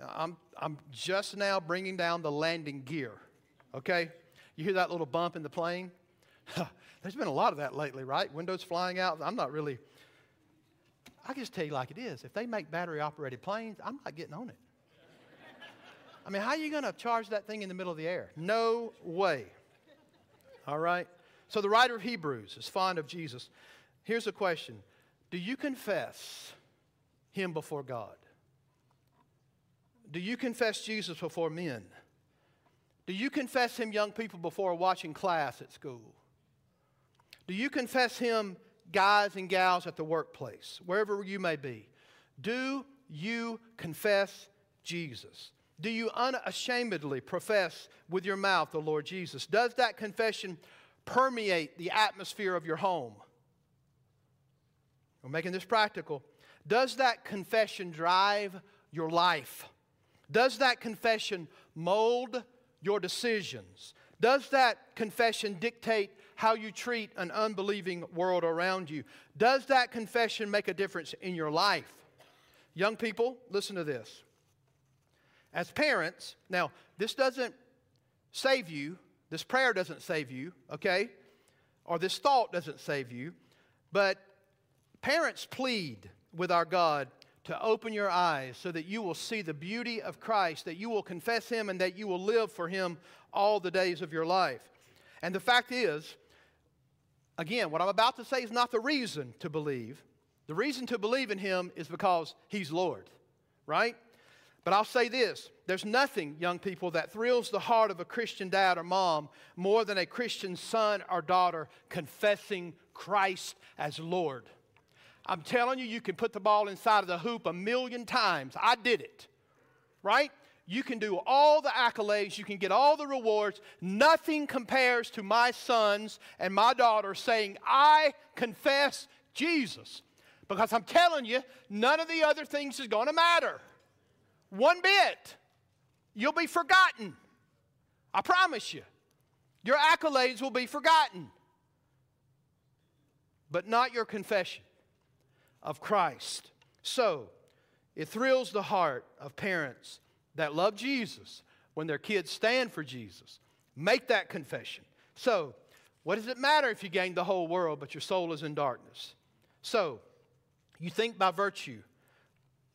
I'm, I'm just now bringing down the landing gear, okay? You hear that little bump in the plane? There's been a lot of that lately, right? Windows flying out. I'm not really, I just tell you like it is. If they make battery operated planes, I'm not getting on it. I mean, how are you going to charge that thing in the middle of the air? No way. All right? So the writer of Hebrews is fond of Jesus. Here's a question Do you confess him before God? Do you confess Jesus before men? Do you confess him, young people, before watching class at school? Do you confess him, guys and gals, at the workplace, wherever you may be? Do you confess Jesus? Do you unashamedly profess with your mouth the Lord Jesus? Does that confession permeate the atmosphere of your home? We're making this practical. Does that confession drive your life? Does that confession mold your decisions? Does that confession dictate how you treat an unbelieving world around you? Does that confession make a difference in your life? Young people, listen to this. As parents, now, this doesn't save you, this prayer doesn't save you, okay? Or this thought doesn't save you, but parents plead with our God to open your eyes so that you will see the beauty of Christ, that you will confess Him, and that you will live for Him all the days of your life. And the fact is, again, what I'm about to say is not the reason to believe. The reason to believe in Him is because He's Lord, right? But I'll say this there's nothing, young people, that thrills the heart of a Christian dad or mom more than a Christian son or daughter confessing Christ as Lord. I'm telling you, you can put the ball inside of the hoop a million times. I did it, right? You can do all the accolades, you can get all the rewards. Nothing compares to my sons and my daughters saying, I confess Jesus. Because I'm telling you, none of the other things is going to matter. One bit. You'll be forgotten. I promise you. Your accolades will be forgotten, but not your confession of Christ. So, it thrills the heart of parents that love Jesus when their kids stand for Jesus. Make that confession. So, what does it matter if you gain the whole world but your soul is in darkness? So, you think by virtue,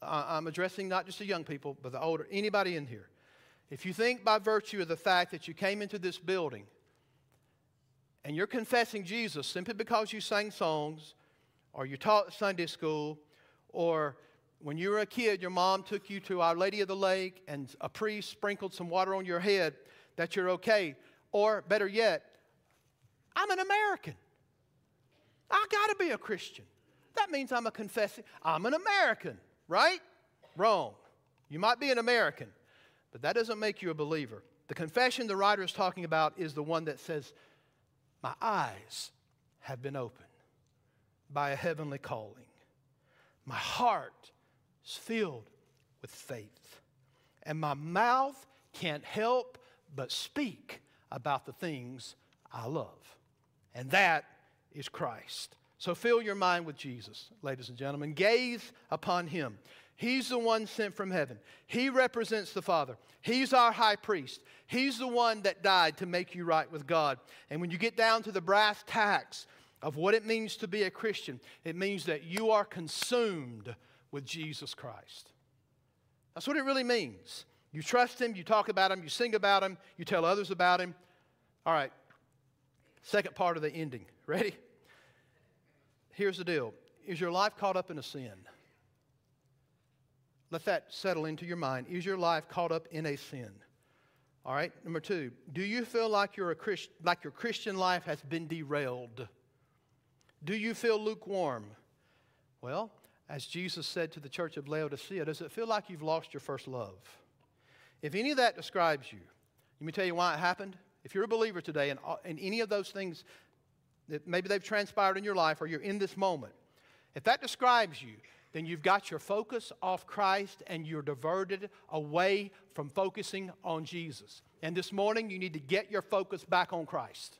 I'm addressing not just the young people, but the older, anybody in here. If you think by virtue of the fact that you came into this building and you're confessing Jesus simply because you sang songs or you taught Sunday school, or when you were a kid, your mom took you to Our Lady of the Lake and a priest sprinkled some water on your head, that you're okay. Or better yet, I'm an American. I got to be a Christian. That means I'm a confessing, I'm an American, right? Wrong. You might be an American, but that doesn't make you a believer. The confession the writer is talking about is the one that says, My eyes have been opened by a heavenly calling. My heart is filled with faith, and my mouth can't help but speak about the things I love. and that is Christ. So fill your mind with Jesus, ladies and gentlemen. Gaze upon him. He's the one sent from heaven. He represents the Father. He's our high priest. He's the one that died to make you right with God. And when you get down to the brass tacks of what it means to be a Christian, it means that you are consumed with Jesus Christ. That's what it really means. You trust Him, you talk about Him, you sing about Him, you tell others about Him. All right, second part of the ending. Ready? Here's the deal Is your life caught up in a sin? Let that settle into your mind. Is your life caught up in a sin? All right. Number two, do you feel like, you're a Christ, like your Christian life has been derailed? Do you feel lukewarm? Well, as Jesus said to the church of Laodicea, does it feel like you've lost your first love? If any of that describes you, let me tell you why it happened. If you're a believer today and, uh, and any of those things that maybe they've transpired in your life or you're in this moment, if that describes you, then you've got your focus off Christ and you're diverted away from focusing on Jesus. And this morning, you need to get your focus back on Christ.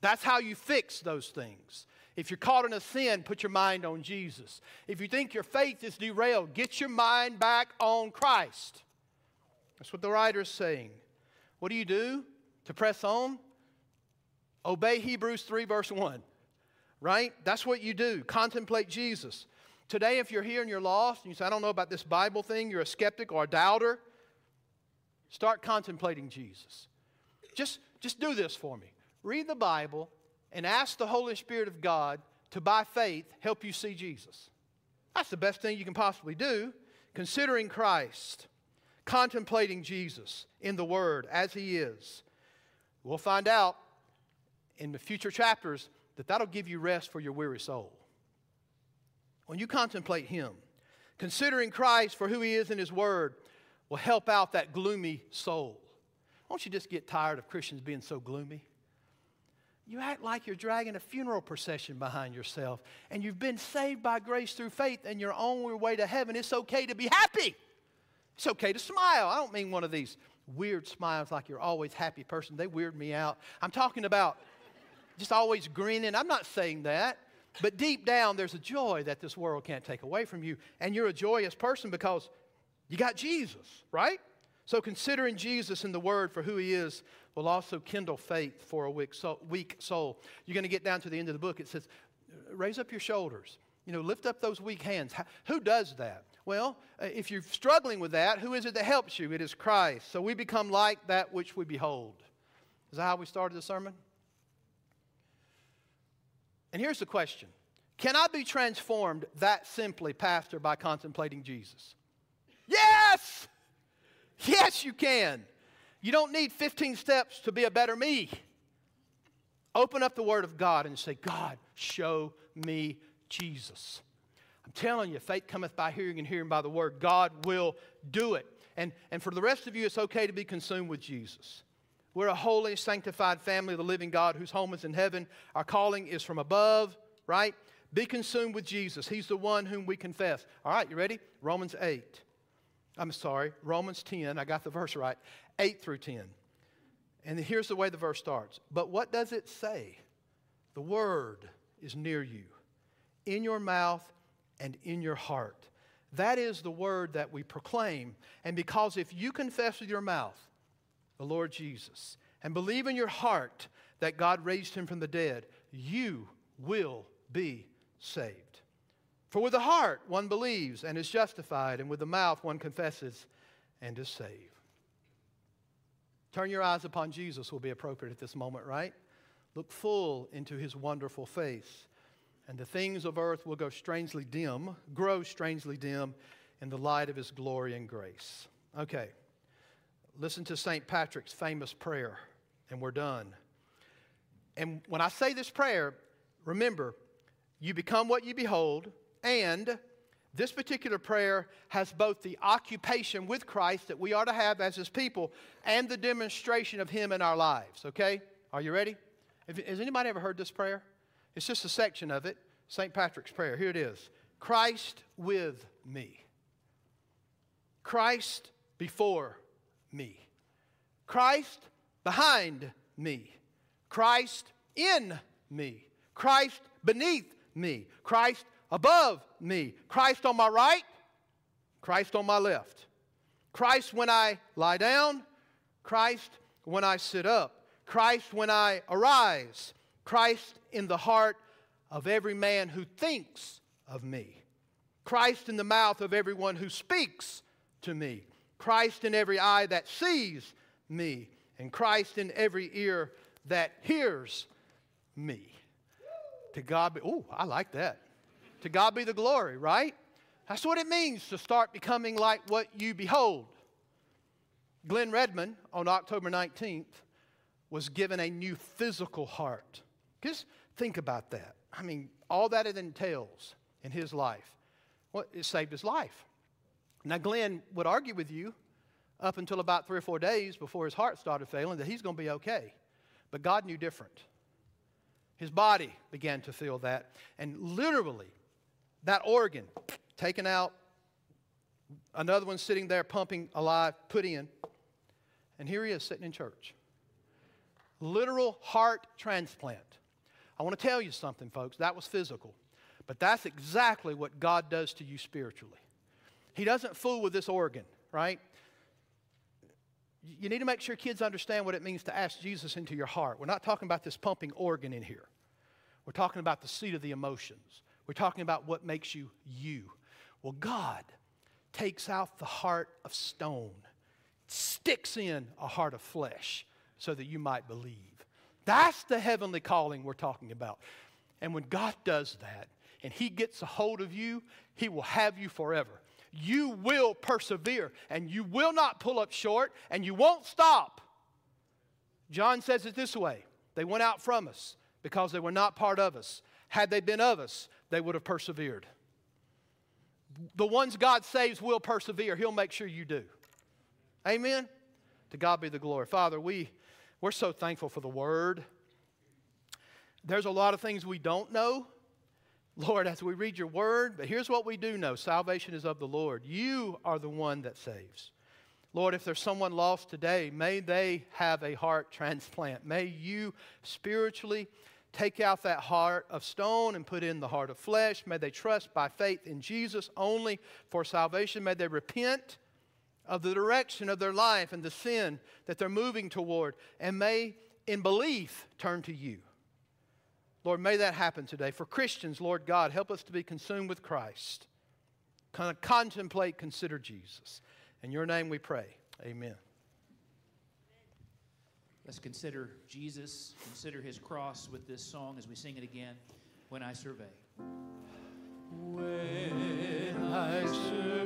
That's how you fix those things. If you're caught in a sin, put your mind on Jesus. If you think your faith is derailed, get your mind back on Christ. That's what the writer is saying. What do you do to press on? Obey Hebrews 3, verse 1. Right? That's what you do. Contemplate Jesus. Today, if you're here and you're lost, and you say, I don't know about this Bible thing, you're a skeptic or a doubter, start contemplating Jesus. Just, just do this for me. Read the Bible and ask the Holy Spirit of God to, by faith, help you see Jesus. That's the best thing you can possibly do, considering Christ, contemplating Jesus in the Word as He is. We'll find out in the future chapters that that'll give you rest for your weary soul when you contemplate Him, considering Christ for who He is in His Word will help out that gloomy soul. Won't you just get tired of Christians being so gloomy? You act like you're dragging a funeral procession behind yourself and you've been saved by grace through faith and you're on your way to heaven. It's okay to be happy. It's okay to smile. I don't mean one of these weird smiles like you're always happy person. They weird me out. I'm talking about just always grinning. I'm not saying that. But deep down, there's a joy that this world can't take away from you. And you're a joyous person because you got Jesus, right? So considering Jesus and the Word for who He is will also kindle faith for a weak soul. You're going to get down to the end of the book. It says, raise up your shoulders. You know, lift up those weak hands. Who does that? Well, uh, if you're struggling with that, who is it that helps you? It is Christ. So we become like that which we behold. Is that how we started the sermon? And here's the question Can I be transformed that simply, Pastor, by contemplating Jesus? Yes! Yes, you can. You don't need 15 steps to be a better me. Open up the Word of God and say, God, show me Jesus. I'm telling you, faith cometh by hearing and hearing by the Word. God will do it. And, and for the rest of you, it's okay to be consumed with Jesus. We're a holy, sanctified family of the living God whose home is in heaven. Our calling is from above, right? Be consumed with Jesus. He's the one whom we confess. All right, you ready? Romans 8. I'm sorry, Romans 10. I got the verse right. 8 through 10. And here's the way the verse starts. But what does it say? The word is near you, in your mouth and in your heart. That is the word that we proclaim. And because if you confess with your mouth the Lord Jesus, and believe in your heart that God raised him from the dead, you will be saved. For with the heart one believes and is justified, and with the mouth one confesses and is saved. Turn your eyes upon Jesus will be appropriate at this moment, right? Look full into his wonderful face, and the things of earth will go strangely dim, grow strangely dim in the light of his glory and grace. Okay. Listen to St. Patrick's famous prayer, and we're done. And when I say this prayer, remember, you become what you behold, and this particular prayer has both the occupation with Christ that we are to have as his people and the demonstration of him in our lives, okay? Are you ready? Has anybody ever heard this prayer? It's just a section of it, St. Patrick's prayer. Here it is Christ with me, Christ before me. Christ behind me. Christ in me, Christ beneath me, Christ above me, Christ on my right, Christ on my left, Christ when I lie down, Christ when I sit up, Christ when I arise, Christ in the heart of every man who thinks of me, Christ in the mouth of everyone who speaks to me, Christ in every eye that sees me, and Christ in every ear that hears me. To God be, oh, I like that. To God be the glory, right? That's what it means to start becoming like what you behold. Glenn Redmond on October 19th was given a new physical heart. Just think about that. I mean, all that it entails in his life. Well, it saved his life. Now, Glenn would argue with you up until about three or four days before his heart started failing that he's going to be okay. But God knew different. His body began to feel that. And literally, that organ taken out, another one sitting there pumping alive, put in. And here he is sitting in church. Literal heart transplant. I want to tell you something, folks. That was physical. But that's exactly what God does to you spiritually. He doesn't fool with this organ, right? You need to make sure kids understand what it means to ask Jesus into your heart. We're not talking about this pumping organ in here. We're talking about the seat of the emotions. We're talking about what makes you you. Well, God takes out the heart of stone, sticks in a heart of flesh so that you might believe. That's the heavenly calling we're talking about. And when God does that and He gets a hold of you, He will have you forever. You will persevere and you will not pull up short and you won't stop. John says it this way They went out from us because they were not part of us. Had they been of us, they would have persevered. The ones God saves will persevere. He'll make sure you do. Amen? To God be the glory. Father, we, we're so thankful for the Word. There's a lot of things we don't know, Lord, as we read your Word, but here's what we do know salvation is of the Lord. You are the one that saves. Lord, if there's someone lost today, may they have a heart transplant. May you spiritually take out that heart of stone and put in the heart of flesh. May they trust by faith in Jesus only for salvation. May they repent of the direction of their life and the sin that they're moving toward. And may, in belief, turn to you. Lord, may that happen today. For Christians, Lord God, help us to be consumed with Christ. Kind of contemplate, consider Jesus. In your name we pray. Amen. Let's consider Jesus, consider his cross with this song as we sing it again, When I Survey. When I survey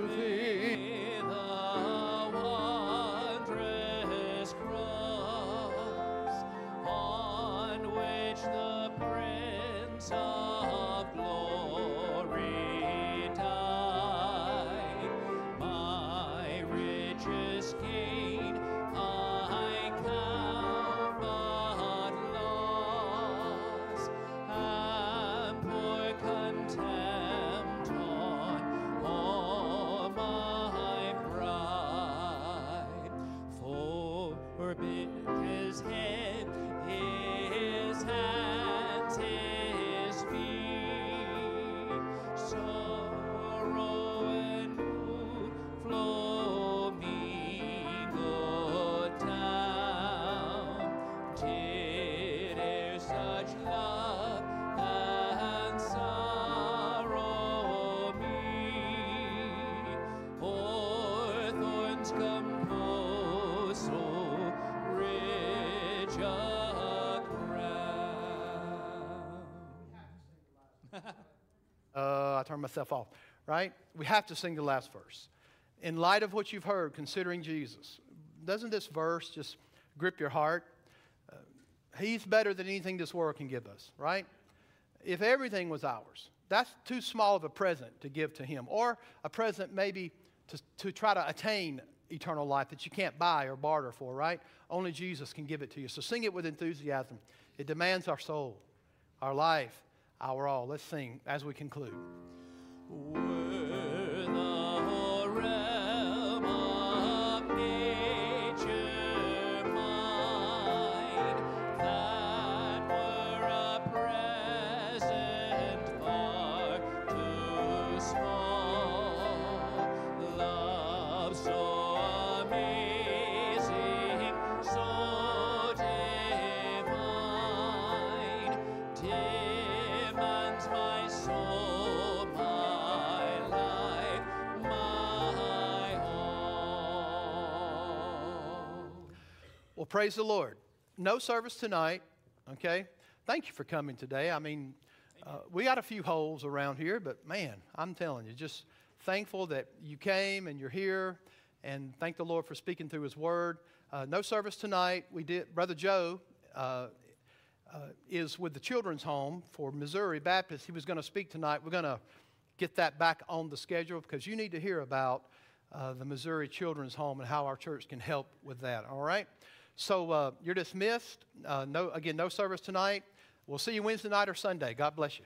myself off, right? We have to sing the last verse. In light of what you've heard, considering Jesus, doesn't this verse just grip your heart? Uh, he's better than anything this world can give us, right? If everything was ours, that's too small of a present to give to Him, or a present maybe to, to try to attain eternal life that you can't buy or barter for, right? Only Jesus can give it to you. So sing it with enthusiasm. It demands our soul, our life, our all. Let's sing as we conclude. Were praise the Lord. No service tonight, okay? Thank you for coming today. I mean, uh, we got a few holes around here, but man, I'm telling you, just thankful that you came and you're here, and thank the Lord for speaking through His Word. Uh, no service tonight. We did, Brother Joe. Uh, uh, is with the children's home for Missouri Baptist. He was going to speak tonight. We're going to get that back on the schedule because you need to hear about uh, the Missouri Children's Home and how our church can help with that. All right? So uh, you're dismissed. Uh, no, again, no service tonight. We'll see you Wednesday night or Sunday. God bless you.